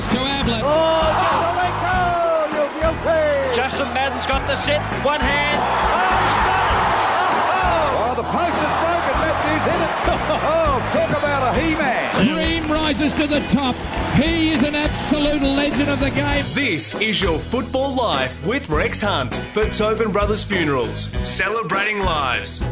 Falls to Ablett. Oh, Jesaulenko, you're guilty. Justin Madden's got the set. One hand. Oh, he's. Oh, the post is broken. Matthews hit it. Oh, talk about a he-man. Dream rises to the top. He is an absolute legend of the game. This is your Football Life with Rex Hunt for Tobin Brothers Funerals, celebrating lives.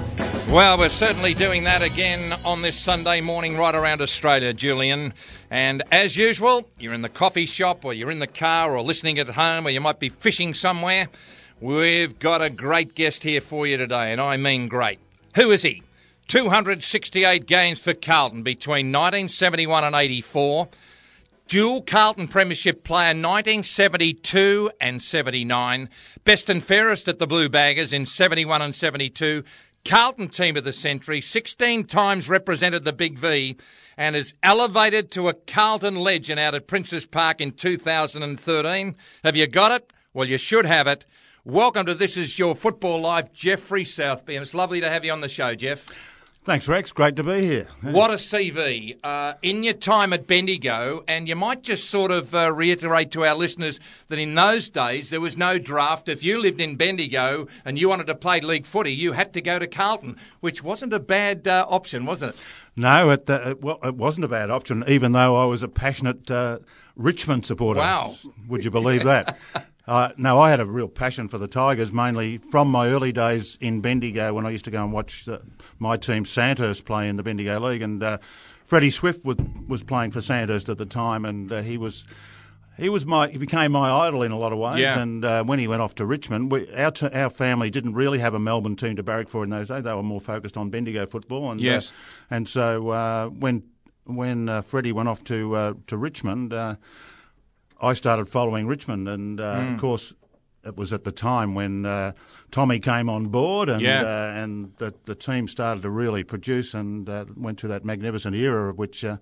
Well, we're certainly doing that again on this Sunday morning right around Australia, Julian. And as usual, you're in the coffee shop or you're in the car or listening at home or you might be fishing somewhere. We've got a great guest here for you today, and I mean great. Who is he? 268 games for Carlton between 1971 and 84. Dual Carlton Premiership player 1972 and 79. Best and fairest at the Blue Baggers in 71 and 72. Carlton team of the century, 16 times represented the Big V, and is elevated to a Carlton legend out at Princes Park in 2013. Have you got it? Well, you should have it. Welcome to This Is Your Football Life, Jeffrey Southby, and it's lovely to have you on the show, Jeff. Thanks, Rex. Great to be here. What a CV. Uh, in your time at Bendigo, and you might just sort of uh, reiterate to our listeners that in those days there was no draft. If you lived in Bendigo and you wanted to play league footy, you had to go to Carlton, which wasn't a bad uh, option, wasn't it? No, it, uh, well, it wasn't a bad option, even though I was a passionate uh, Richmond supporter. Wow. Would you believe that? Uh, no, I had a real passion for the Tigers, mainly from my early days in Bendigo when I used to go and watch the, my team Sandhurst play in the Bendigo League, and uh, Freddie Swift was, was playing for Sandhurst at the time, and uh, he was he was my he became my idol in a lot of ways. Yeah. And uh, when he went off to Richmond, we, our t- our family didn't really have a Melbourne team to barrack for in those days. They were more focused on Bendigo football. And Yes. uh, and so uh, when when uh, Freddie went off to uh, to Richmond. I started following Richmond, and uh, Hmm. of course, it was at the time when uh, Tommy came on board, and Yeah. uh, and the the team started to really produce, and uh, went to that magnificent era, which uh,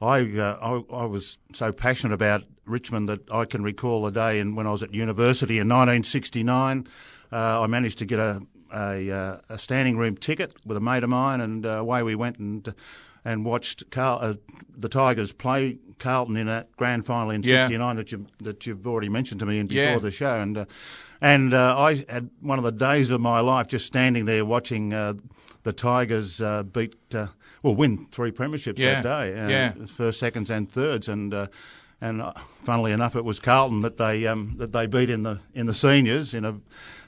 I, uh, I I was so passionate about Richmond that I can recall a day in, when I was at university in 1969. Uh, I managed to get a a, a standing room ticket with a mate of mine, and uh, away we went and and watched Carl, uh, the Tigers play Carlton in that grand final in Yeah. '69 that you that you've already mentioned to me in before Yeah. the show, and uh, and uh, I had one of the days of my life just standing there watching uh, the Tigers uh, beat uh, well win three premierships Yeah. that day, Yeah. first, seconds, and thirds, and. Uh, and uh, funnily enough, it was Carlton that they um, that they beat in the in the seniors in a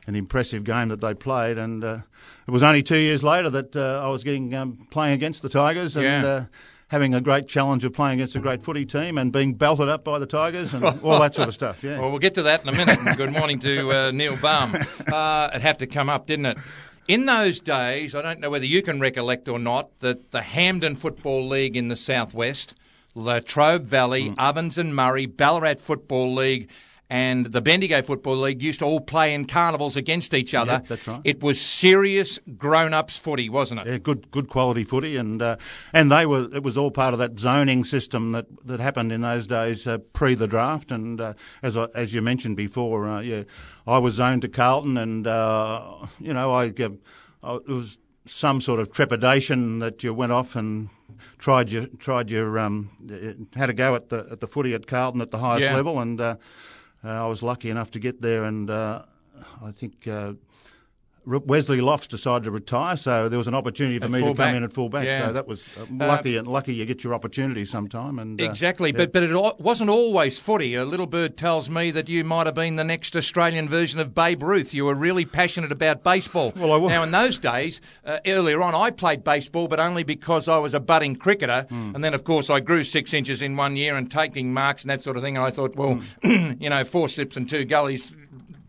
an impressive game that they played, and uh, it was only two years later that uh, I was getting um, playing against the Tigers and Yeah. uh, having a great challenge of playing against a great footy team and being belted up by the Tigers and all that sort of stuff. Yeah. Well, we'll get to that in a minute. Good morning to uh, Neil Balme. Uh, it had to come up, didn't it? In those days, I don't know whether you can recollect or not, that the Hampden Football League in the southwest, La Trobe Valley, Mm. Ovens and Murray, Ballarat Football League, and the Bendigo Football League used to all play in carnivals against each other. Yep, that's right. It was serious grown-ups footy, wasn't it? Yeah, good, good quality footy, and uh, and they were. It was all part of that zoning system that, that happened in those days uh, pre the draft. And uh, as I, as you mentioned before, uh, yeah, I was zoned to Carlton, and uh, you know, I, uh, I it was some sort of trepidation that you went off and tried your tried your um, had a go at the at the footy at Carlton at the highest Yeah. level, and uh, I was lucky enough to get there, and uh, I think. Uh, Wesley Lofts decided to retire, so there was an opportunity for me to come in at fullback. Yeah. So that was uh, lucky, and lucky you get your opportunity sometime. And uh, Exactly, yeah. but but it wasn't always footy. A little bird tells me that you might have been the next Australian version of Babe Ruth. You were really passionate about baseball. Well, I was. Now, in those days, uh, earlier on, I played baseball, but only because I was a budding cricketer. Hmm. And then, of course, I grew six inches in one year and taking marks and that sort of thing. And I thought, well, Hmm. you know, four sips and two gullies.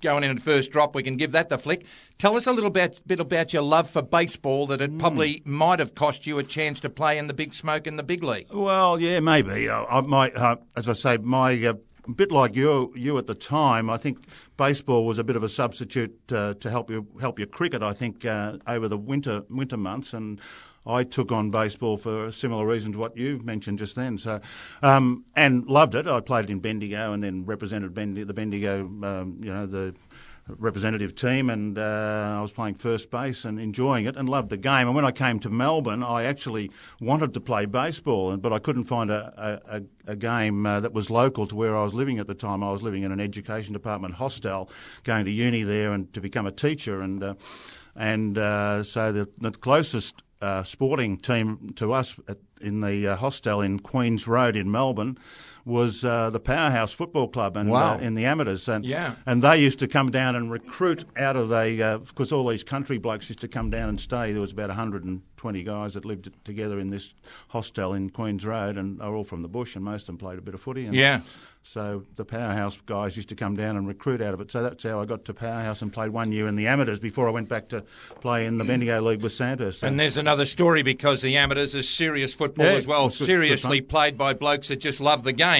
Going in at first drop, we can give that the flick. Tell us a little bit, bit about your love for baseball that it Hmm. probably might have cost you a chance to play in the big smoke in the big league. Well, yeah, maybe. Uh, I might, uh, as I say, my uh, a bit like you, you at the time. I think baseball was a bit of a substitute uh, to help you help your cricket. I think uh, over the winter winter months, and I took on baseball for a similar reason to what you mentioned just then. So, um, and loved it. I played it in Bendigo and then represented Bendi- the Bendigo, um, you know, the representative team, and uh, I was playing first base and enjoying it and loved the game. And when I came to Melbourne, I actually wanted to play baseball, but I couldn't find a, a, a game uh, that was local to where I was living at the time. I was living in an education department hostel, going to uni there and to become a teacher, and uh, and uh, so the, the closest uh, sporting team to us at, in the uh, hostel in Queens Road in Melbourne was uh, the Powerhouse Football Club and Wow. uh, in the amateurs, and Yeah. and they used to come down and recruit out of the because all these country blokes used to come down and stay. There was about 120 guys that lived together in this hostel in Queens Road, and they were all from the bush, and most of them played a bit of footy. And Yeah. So the Powerhouse guys used to come down and recruit out of it. So that's how I got to Powerhouse and played one year in the amateurs before I went back to play in the Bendigo League with Sandhurst. So And there's another story because the amateurs is serious football Yeah, as well, it's good- good seriously fun. played by blokes that just love the game.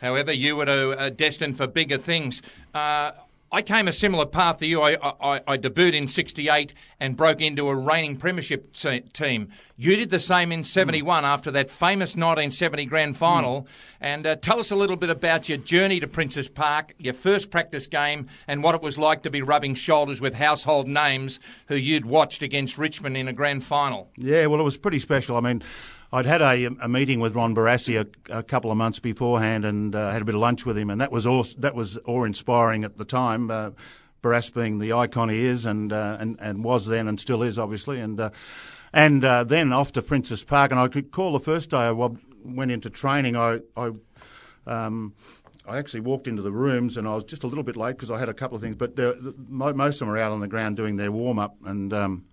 However, you were uh, destined for bigger things. Uh, I came a similar path to you. I, I, I debuted in '68 and broke into a reigning premiership te- team. You did the same in '71 after that famous 1970 grand final. And uh, tell us a little bit about your journey to Princes Park, your first practice game, and what it was like to be rubbing shoulders with household names who you'd watched against Richmond in a grand final. Yeah, well, it was pretty special. I mean, I'd had a, a meeting with Ron Barassi a, a couple of months beforehand, and uh, had a bit of lunch with him, and that was that was awe inspiring at the time. Uh, being the icon he is, and uh, and and was then, and still is, obviously, and uh, and uh, then off to Princes Park, and I could call the first day I went into training. I I um, I actually walked into the rooms and I was just a little bit late because I had a couple of things, but most of them were out on the ground doing their warm up and. Um,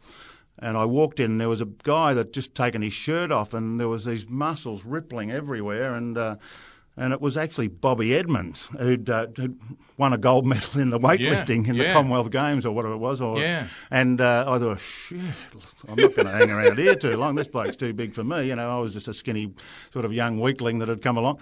and I walked in, and there was a guy that just taken his shirt off, and there was these muscles rippling everywhere, and uh, and it was actually Bobby Edmonds who'd, uh, who'd won a gold medal in the weightlifting in the. Commonwealth Games or whatever it was. Or, Yeah. And uh, I thought, shit, I'm not going to hang around here too long. This bloke's too big for me. You know, I was just a skinny sort of young weakling that had come along.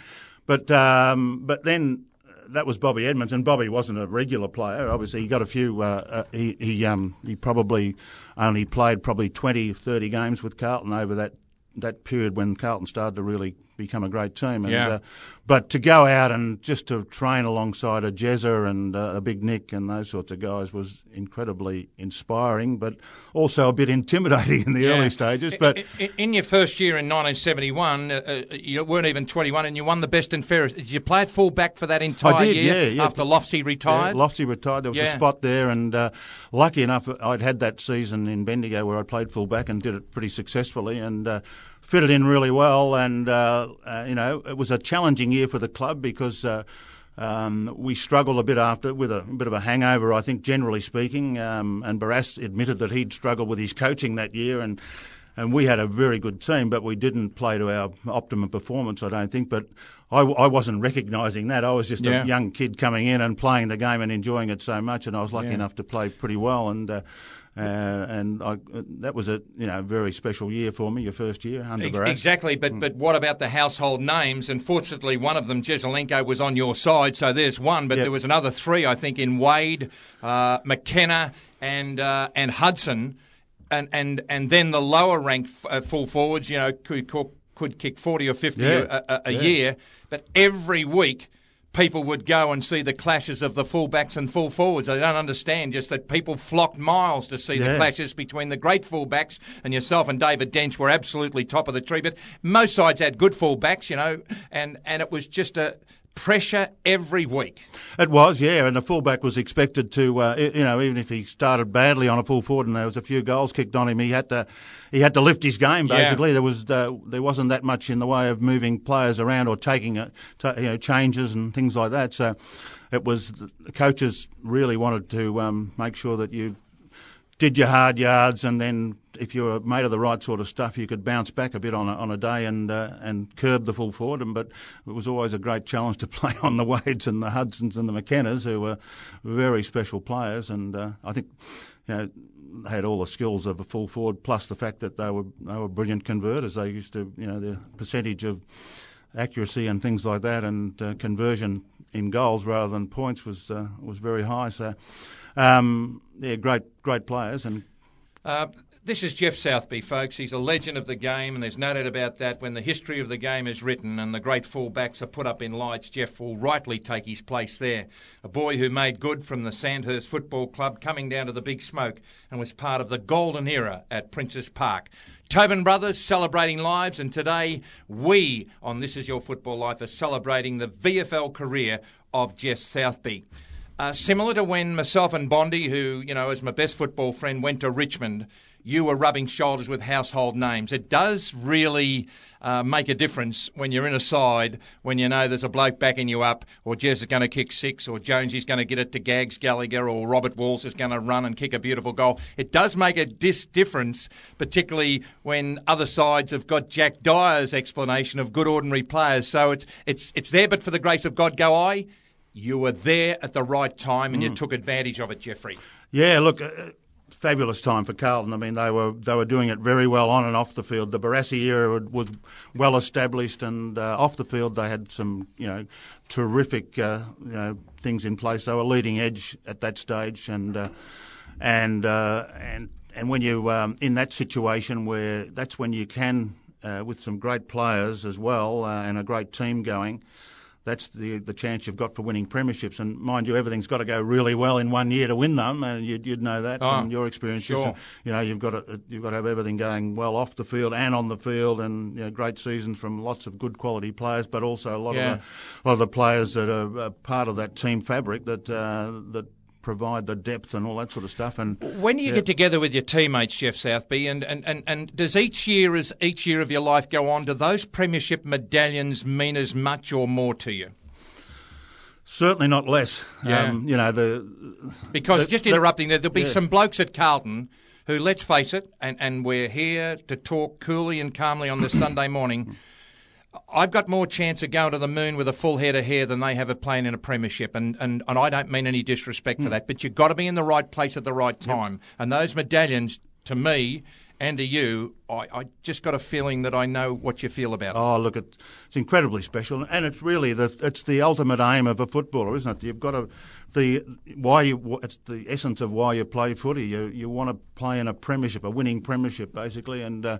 But um, but then that was Bobby Edmonds, and Bobby wasn't a regular player. Obviously, he got a few. Uh, uh, he he um he probably only played probably 20, 30 games with Carlton over that that period when Carlton started to really become a great team. And, Yeah. uh, but to go out and just to train alongside a Jezza and uh, a Big Nick and those sorts of guys was incredibly inspiring, but also a bit intimidating in the Yeah. early stages. But I- I- in your first year in 1971, uh, uh, you weren't even 21, and you won the best and fairest. Did you play at full back for that entire did, year yeah, yeah. after Lofty retired? Yeah, Lofty retired. There was a spot there, and uh, lucky enough, I'd had that season in Bendigo where I played fullback and did it pretty successfully and uh, fitted in really well. And uh, uh, you know, it was a challenging year for the club because. Uh, um, we struggled a bit after with a, bit of a hangover, I think, generally speaking. Um, and Barras admitted that he'd struggled with his coaching that year, and and we had a very good team, but we didn't play to our optimum performance, I don't think. But I, I wasn't recognising that. I was just Yeah. a young kid coming in and playing the game and enjoying it so much, and I was lucky Yeah. enough to play pretty well. And uh, uh, and I, that was a you know very special year for me, your first year under Ex- Exactly, but but what about the household names? And fortunately, one of them, Jesaulenko, was on your side, so there's one. But Yep. there was another three, I think, in Wade, uh, McKenna, and uh, and Hudson, and and and then the lower ranked f- uh, full forwards, you know, could could, could kick forty or fifty Yeah. a, a, a Yeah. year. But every week. People would go and see the clashes of the fullbacks and full forwards. They don't understand just that people flocked miles to see the clashes between the great fullbacks and yourself and David Dench were absolutely top of the tree. But most sides had good fullbacks, you know, and, and it was just a pressure every week. It was, yeah, and the fullback was expected to, uh, you know, even if he started badly on a full forward and there was a few goals kicked on him, he had to, he had to lift his game. Yeah. Basically, there was, uh, there wasn't that much in the way of moving players around or taking, uh, ta you know, changes and things like that. So, it was the coaches really wanted to um, make sure that you did your hard yards, and then if you were made of the right sort of stuff, you could bounce back a bit on a, on a day and uh, and curb the full forward. But it was always a great challenge to play on the Wades and the Hudsons and the McKennas, who were very special players. And uh, I think you know they had all the skills of a full forward, plus the fact that they were they were brilliant converters. They used to you know the percentage of accuracy and things like that, and uh, conversion in goals rather than points was uh, was very high. So, um, yeah, great great players, and Uh, This is Jeff Southby, folks. He's a legend of the game, and there's no doubt about that. When the history of the game is written and the great fullbacks are put up in lights, Jeff will rightly take his place there. A boy who made good from the Sandhurst Football Club, coming down to the big smoke, and was part of the golden era at Princes Park. Tobin Brothers celebrating lives, and today we on This Is Your Football Life are celebrating the VFL career of Jeff Southby. Uh, similar to when myself and Bondi, who, you know, is my best football friend, went to Richmond you were rubbing shoulders with household names. It does really uh, make a difference when you're in a side when you know there's a bloke backing you up, or Jez is going to kick six, or Jonesy's going to get it to Gags Gallagher, or Robert Walls is going to run and kick a beautiful goal. It does make a dis- difference, particularly when other sides have got Jack Dyer's explanation of good ordinary players. So it's it's it's there, but for the grace of God, go I. You were there at the right time, and mm. you took advantage of it, Jeffrey. Yeah, look. Uh, fabulous time for Carlton. I mean, they were they were doing it very well on and off the field. The Barassi era was well established, and uh, off the field they had some you know terrific uh, you know things in place. They were leading edge at that stage, and uh, and uh, and and when you um, in that situation where that's when you can uh, with some great players as well uh, and a great team going that's the the chance you've got for winning premierships. And mind you, everything's got to go really well in one year to win them, and you'd, you'd know that oh, from your experiences. Sure. you know, you've got to you've got to have everything going well off the field and on the field, and you know, great seasons from lots of good quality players, but also a lot yeah. of the, a lot of the players that are part of that team fabric that uh, that provide the depth and all that sort of stuff. And when you yeah. get together with your teammates, Jeff Southby, and, and, and, and does each year as each year of your life go on, do those premiership medallions mean as much or more to you? Certainly not less. Yeah. Um, you know the because the, just interrupting there, there'll be yeah. some blokes at Carlton who, let's face it, and, and we're here to talk coolly and calmly on this Sunday morning. I've got more chance of going to the moon with a full head of hair than they have of playing in a premiership, and, and, and I don't mean any disrespect mm. for that, but you've got to be in the right place at the right time. Yep. And those medallions, to me, and to you, I, I, just got a feeling that I know what you feel about it. Oh, look, it's, it's incredibly special, and it's really the it's the ultimate aim of a footballer, isn't it? You've got to the why you it's the essence of why you play footy. You you want to play in a premiership, a winning premiership, basically, and. Uh,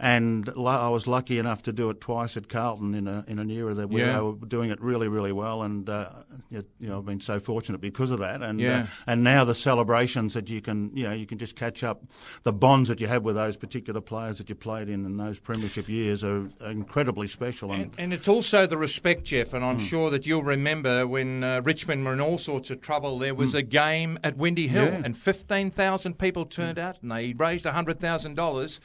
and I was lucky enough to do it twice at Carlton in a in an era that we yeah. were doing it really really well, and uh, you know I've been so fortunate because of that, and uh, yeah. uh, and now the celebrations that you can you know you can just catch up, the bonds that you have with those particular players that you played in in those premiership years are, incredibly special, and, and, and, it's also the respect, Jeff, and I'm mm. sure that you'll remember when uh, Richmond were in all sorts of trouble. There was mm. a game at Windy Hill, yeah. and 15,000 people turned out, and they raised hundred thousand dollars.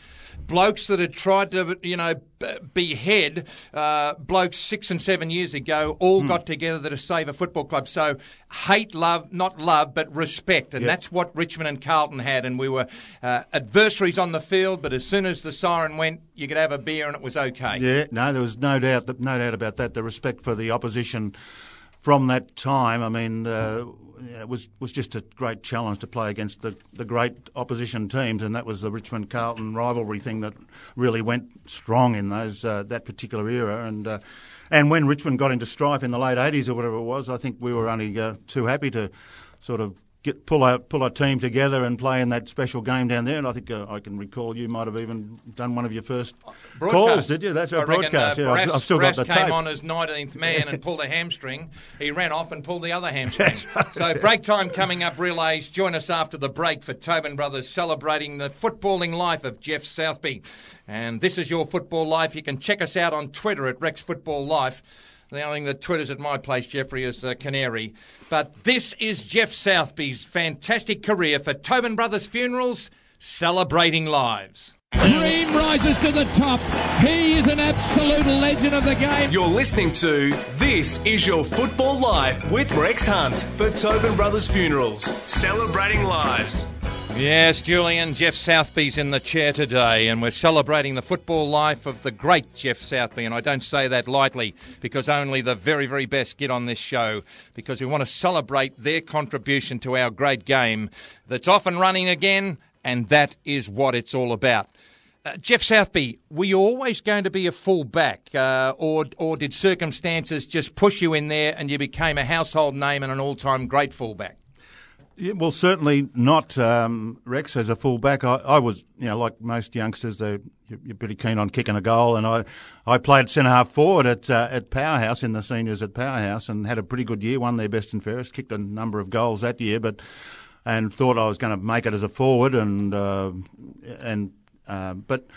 Blokes that had tried to, you know, behead uh, blokes six and seven years ago all hmm. got together to save a football club. So hate, love, not love, but respect. And yep. that's what Richmond and Carlton had. And we were uh, adversaries on the field, but as soon as the siren went, you could have a beer and it was okay. Yeah, no, there was no doubt, that, no doubt about that. The respect for the opposition from that time, I mean, uh, it was was just a great challenge to play against the, the great opposition teams, and that was the Richmond Carlton rivalry thing that really went strong in those uh, that particular era. And uh, and when Richmond got into strife in the late eighties or whatever it was, I think we were only uh, too happy to sort of get pull our pull our team together and play in that special game down there. And I think uh, I can recall you might have even done one of your first broadcast. calls, did you? That's our broadcast. Reckon, uh, yeah, I've, I've, still Brass got the came tape. on as 19th man and pulled a hamstring. He ran off and pulled the other hamstring. so break time coming up. Relays. Join us after the break for Tobin Brothers celebrating the footballing life of Jeff Southby. And this is your football life. You can check us out on Twitter at Rex Football Life. The only thing that twitters at my place, Jeffrey, is uh, Canary. But this is Jeff Southby's fantastic career for Tobin Brothers Funerals, celebrating lives. Dream rises to the top. He is an absolute legend of the game. You're listening to This Is Your Football Life with Rex Hunt for Tobin Brothers Funerals, celebrating lives. Yes, Julian, Jeff Southby's in the chair today, and we're celebrating the football life of the great Jeff Southby. And I don't say that lightly because only the very, very best get on this show because we want to celebrate their contribution to our great game that's off and running again, and that is what it's all about. Uh, Jeff Southby, were you always going to be a full back, uh, or, or did circumstances just push you in there and you became a household name and an all time great fullback? Yeah, well, certainly not um, Rex as a fullback. I, I was, you know, like most youngsters, they you're, you're pretty keen on kicking a goal, and I, I played centre half forward at uh, at Powerhouse in the seniors at Powerhouse, and had a pretty good year. Won their best and fairest, kicked a number of goals that year, but and thought I was going to make it as a forward, and uh, and uh, but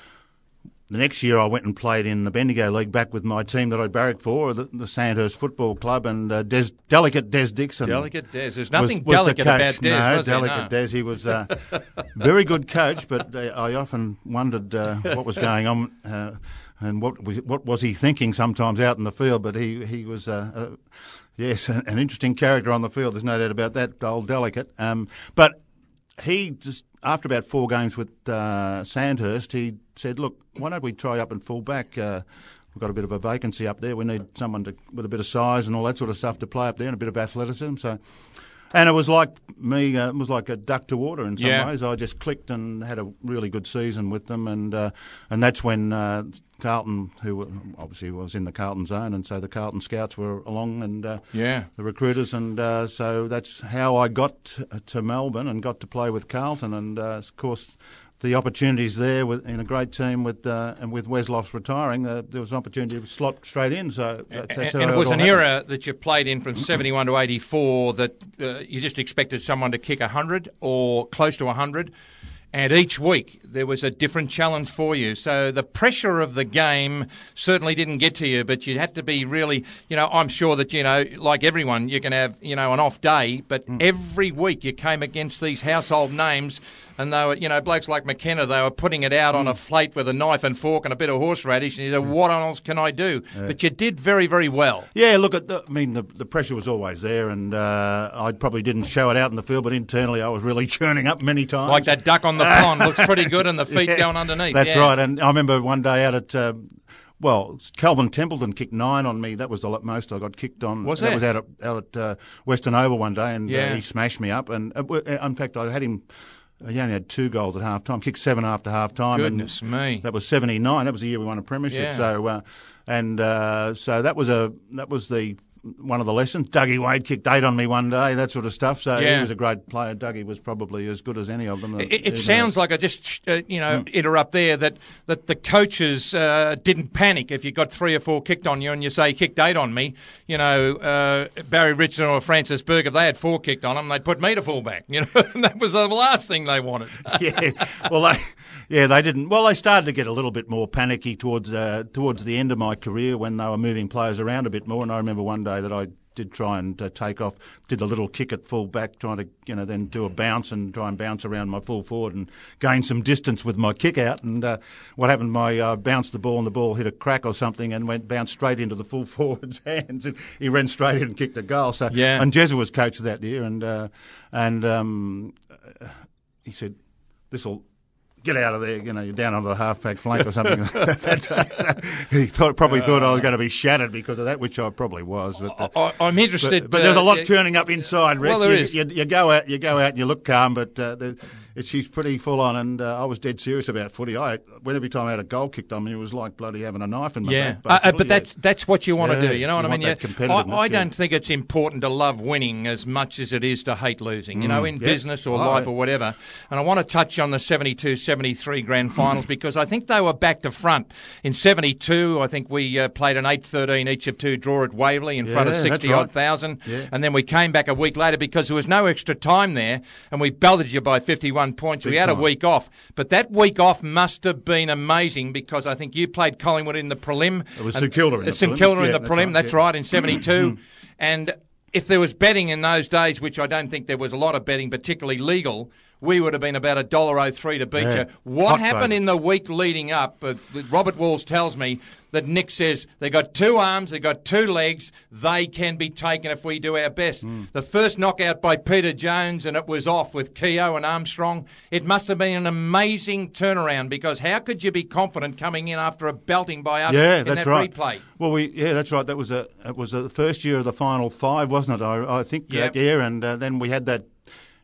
the next year I went and played in the Bendigo League back with my team that I barracked for, the, the Sandhurst Football Club, and uh, Des, delicate Des Dixon. Delicate Des. There's nothing was, was delicate the coach. about Des, no, there? delicate No. Des. He was a very good coach, but uh, I often wondered uh, what was going on uh, and what was what was he thinking sometimes out in the field. But he he was. Uh, uh, Yes, an, an interesting character on the field. There's no doubt about that, old delicate. Um, but he just after about four games with uh, Sandhurst, he said, "Look, why don't we try up and full back? Uh, we've got a bit of a vacancy up there. We need someone to, with a bit of size and all that sort of stuff to play up there, and a bit of athleticism." So, and it was like me. Uh, it was like a duck to water in some Yeah. ways. I just clicked and had a really good season with them, and uh, and that's when uh, Carlton, who obviously was in the Carlton zone, and so the Carlton scouts were along and uh, Yeah. the recruiters, and uh, so that's how I got to Melbourne and got to play with Carlton, and uh, of course. The opportunities there with, in a great team with uh, and with Wes Lofts retiring, uh, there was an opportunity to slot straight in. So that's, that's and, it was an happened. era that you played in from 71 to 84 that uh, you just expected someone to kick 100 or close to 100. And each week there was a different challenge for you. So the pressure of the game certainly didn't get to you, but you had to be really, you know, I'm sure that, you know, like everyone, you can have, you know, an off day, but Hmm. every week you came against these household names and they were, you know, blokes like McKenna, they were putting it out Hmm. on a plate with a knife and fork and a bit of horseradish, and you said, what else can I do? But you did very, very well. Yeah, look, at the, I mean, the, the pressure was always there, and uh, I probably didn't show it out in the field, but internally I was really churning up many times. Like that duck on the pond looks pretty good, and the feet Yeah, going underneath. That's yeah. right. And I remember one day out at. Uh, well, Kelvin Templeton kicked nine on me. That was the most I got kicked on. Was that it? was out at, out at uh, Western Oval one day, and Yeah. uh, he smashed me up. And uh, uh, in fact, I had him. He only had two goals at half time. Kicked seven after half time. Goodness and me. That was seventy nine. That was the year we won a premiership. Yeah. So, uh, and uh, so that was a that was the one of the lessons. Dougie Wade kicked eight on me one day. That sort of stuff. So Yeah. he was a great player. Dougie was probably as good as any of them. It, it sounds like I just, uh, you know, interrupt there that, that the coaches uh, didn't panic if you got three or four kicked on you and you say kicked eight on me. You know, uh, Barry Richardson or Francis Bourke, if they had four kicked on them, they'd put me to fullback. You know, that was the last thing they wanted. yeah, well, they, yeah, they didn't. Well, they started to get a little bit more panicky towards uh, towards the end of my career when they were moving players around a bit more. And I remember one day that I did try and uh, take off, did a little kick at full back, trying to you know then do a bounce and try and bounce around my full forward and gain some distance with my kick out. And uh, what happened? My uh, bounced the ball and the ball hit a crack or something and went bounced straight into the full forward's hands. And he ran straight in and kicked a goal. So Yeah. and Jezza was coach that year, and uh, and um, he said, "This will get out of there. You know, you're down on the half-back flank or something." he thought probably thought I was going to be shattered because of that, which I probably was. But, uh, I, I'm interested. but, but there's a uh, lot yeah, turning up inside. Well, there you, is. You, you go out, you go out, and you look calm, but uh, the, it, she's pretty full on. And uh, I was dead serious about footy. I, when every time I had a goal kicked on me, it was like bloody having a knife in my Yeah, back. uh, uh, but that's that's what you want to Yeah, do. You know what you I mean? Yeah. I, I don't think it's important to love winning as much as it is to hate losing. You know, in Mm, yeah. business or Oh, life or whatever. And I want to touch on the 72-73 grand finals because I think they were back to front in '72. I think we uh, played an 8-13 each of two draw at Waverley in front of sixty odd right. thousand, and then we came back a week later because there was no extra time there, and we belted you by 51 points. we Big had a week off, but that week off must have been amazing because I think you played Collingwood in the prelim. It was St Kilda in the uh, St prelim. Kilda in the that's prelim. right, That's yeah. right in '72, and if there was betting in those days, which I don't think there was a lot of betting, particularly legal. We would have been about a dollar oh three to beat Yeah. you. What Hot happened in the week leading up? Uh, Robert Walls tells me that Nick says they got two arms, they got two legs, they can be taken if we do our best. Hmm. The first knockout by Peter Jones, and it was off with Keogh and Armstrong. It must have been an amazing turnaround because how could you be confident coming in after a belting by us Yeah, in that's that right. replay? Well, we yeah, that's right. That was a it was the first year of the final five, wasn't it? I, I think Yep. that year, and uh, then we had that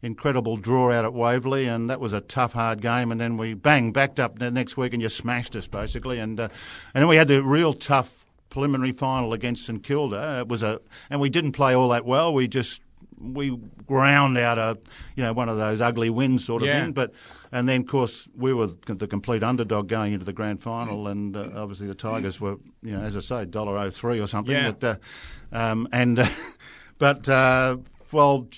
incredible draw out at Waverley, and that was a tough, hard game. And then we bang backed up the next week, and you smashed us basically. And uh, and then we had the real tough preliminary final against St Kilda. It was a and we didn't play all that well. We just we ground out a you know one of those ugly wins sort of Yeah. thing. But and then of course we were the complete underdog going into the grand final, and uh, obviously the Tigers were you know as I say dollar oh three or something. Yeah. But, uh, um, and but uh, well,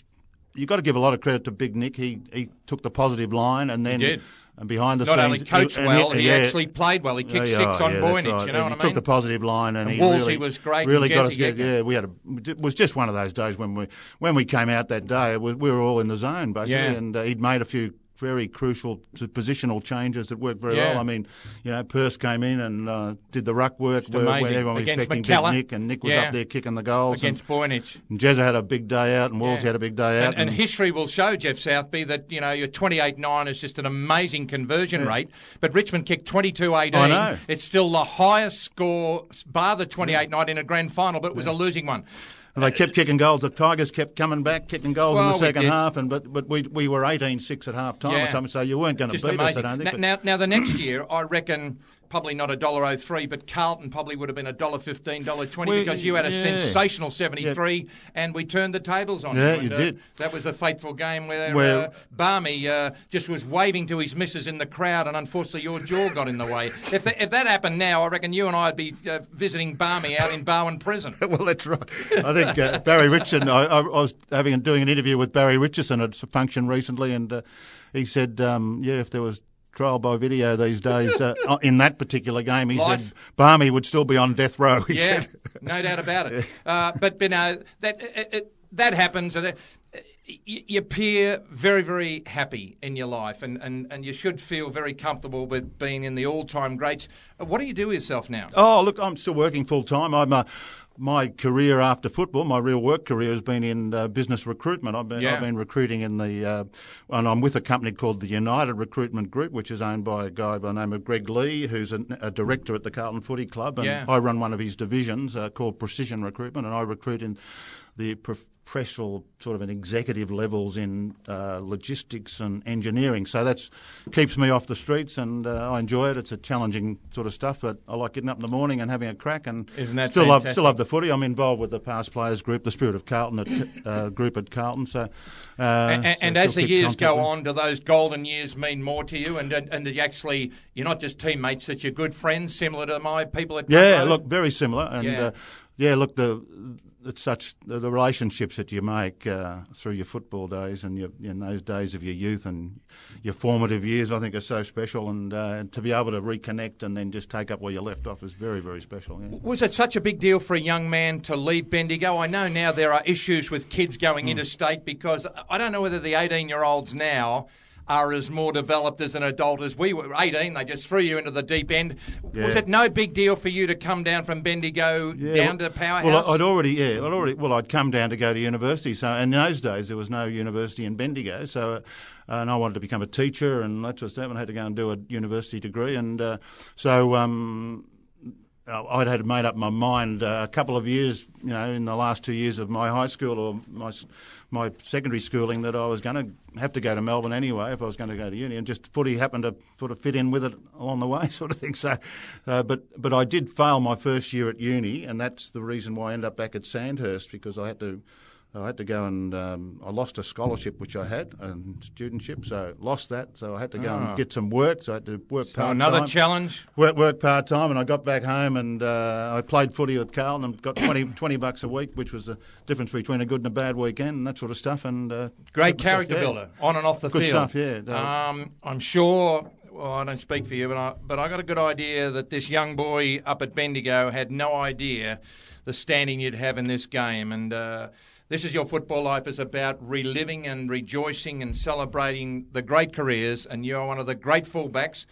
you got to give a lot of credit to Big Nick. He he took the positive line, and then and behind the Not scenes, only coached and well, he yeah, actually played well. He kicked yeah, six on yeah, Boynich, right. you know And what he I mean? He took the positive line, and, And he Wolsey really was great, Really got us. Yeah, we had a. It was just one of those days when we when we came out that day. We, we were all in the zone basically, and uh, he'd made a few very crucial p- positional changes that worked very Yeah. well. I mean, you know, Purse came in and uh, did the ruck work where, where amazing. everyone was Against expecting McKellar. Big Nick, and Nick was Yeah. up there kicking the goals. Against Boynich. and, and Jezza had a big day out, and Wolsey Yeah. had a big day out. And, and history will show, Jeff Southby, that you know your 28-9 is just an amazing conversion rate. But Richmond kicked 22-18. I know. It's still the highest score, bar the 28-9 in a grand final, but it was a losing one. And they kept kicking goals. The Tigers kept coming back, kicking goals in the second half, and but but we we were 18-6 at half time Yeah. or something, so you weren't going to beat us. I don't think. Now, now, now the next year, I reckon probably not a dollar oh three, but Carlton probably would have been a dollar fifteen, dollar twenty We- because you had a yeah. sensational seventy three, and we turned the tables on Yeah, you. And, you uh, did. That was a fateful game where, Where- uh, Barmy uh, just was waving to his missus in the crowd, and unfortunately your jaw got in the way. If, that if that happened now, I reckon you and I would be uh, visiting Barmy out in Barwon Prison. well, that's right. I think uh, Barry Richardson. I, I, was having doing an interview with Barry Richardson at a function recently, and uh, he said, um, "Yeah, if there was." Trial by video these days. Uh, in that particular game, he Life. said Barmy would still be on death row. He Yeah, said, no doubt about it. Uh, but you know that it, it, that happens, and you, you appear very, very happy in your life, and, and, and you should feel very comfortable with being in the all-time greats. Uh, What do you do with yourself now? Oh, look, I'm still working full time. I'm uh, my career after football, my real work career has been in uh, business recruitment. I've been Yeah. I've been recruiting in the, uh, and I'm with a company called the United Recruitment Group, which is owned by a guy by the name of Greg Lee, who's a, a director at the Carlton Footy Club, and Yeah. I run one of his divisions uh, called Precision Recruitment, and I recruit in the professional sort of an executive levels in uh, logistics and engineering. So that's keeps me off the streets, and uh, I enjoy it. It's a challenging sort of stuff, but I like getting up in the morning and having a crack. And Isn't that still love still love the footy. I'm involved with the past players group, the Spirit of Carlton at, uh, group at Carlton. So, uh, and, so and still as the years go on, do those golden years mean more to you? And and, you actually, you're not just teammates; that you're good friends, similar to my people at Yeah, look, very similar, and Yeah. Yeah, look, the it's such the, the relationships that you make uh, through your football days and your, in those days of your youth and your formative years, I think, are so special, and uh, to be able to reconnect and then just take up where you left off is very, very special. Yeah. Was it such a big deal for a young man to leave Bendigo? I know now there are issues with kids going interstate because I don't know whether the 18 year olds now are as more developed as an adult as we were. 18, they just threw you into the deep end. Was it no big deal for you to come down from Bendigo down to Powerhouse? Well, I'd already, yeah, I'd already, well, I'd come down to go to university. So, in those days, there was no university in Bendigo. So, uh, and I wanted to become a teacher and that sort of stuff, and I had to go and do a university degree. And uh, so, um, I'd had made up my mind uh, a couple of years, you know, in the last two years of my high school or my my secondary schooling that I was going to have to go to Melbourne anyway if I was going to go to uni, and just footy happened to sort of fit in with it along the way, sort of thing. So, uh, but but I did fail my first year at uni, and that's the reason why I ended up back at Sandhurst because I had to. I had to go and um, I lost a scholarship which I had, and studentship, so lost that. So I had to go Ah. and get some work. So I had to work so part time. another challenge. Work, work part time, and I got back home and uh, I played footy with Carl and got 20, 20 bucks a week, which was the difference between a good and a bad weekend and that sort of stuff. And uh, Great myself- character yeah. builder on and off the Good field. stuff, yeah. Um, I'm sure. Well, I don't speak for you, but I, but I got a good idea that this young boy up at Bendigo had no idea the standing you'd have in this game, and uh, this is your football life is about reliving and rejoicing and celebrating the great careers, and you're one of the great fullbacks.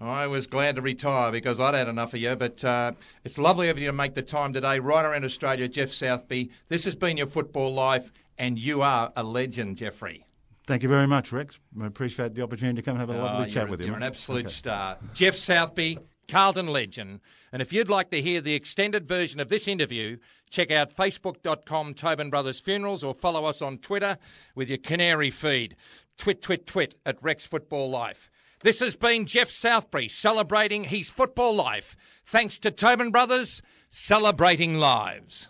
I was glad to retire because I'd had enough of you, but uh, it's lovely of you to make the time today, right around Australia, Jeff Southby. This has been your football life, and you are a legend, Jeffrey. Thank you very much, Rex. I appreciate the opportunity to come and have a lovely Oh, chat with you. You're an absolute Okay. star. Jeff Southby, Carlton legend. And if you'd like to hear the extended version of this interview, check out facebook.com Tobin Brothers Funerals or follow us on Twitter with your canary feed. Twit, twit, twit at Rex Football Life. This has been Jeff Southby celebrating his football life. Thanks to Tobin Brothers, celebrating lives.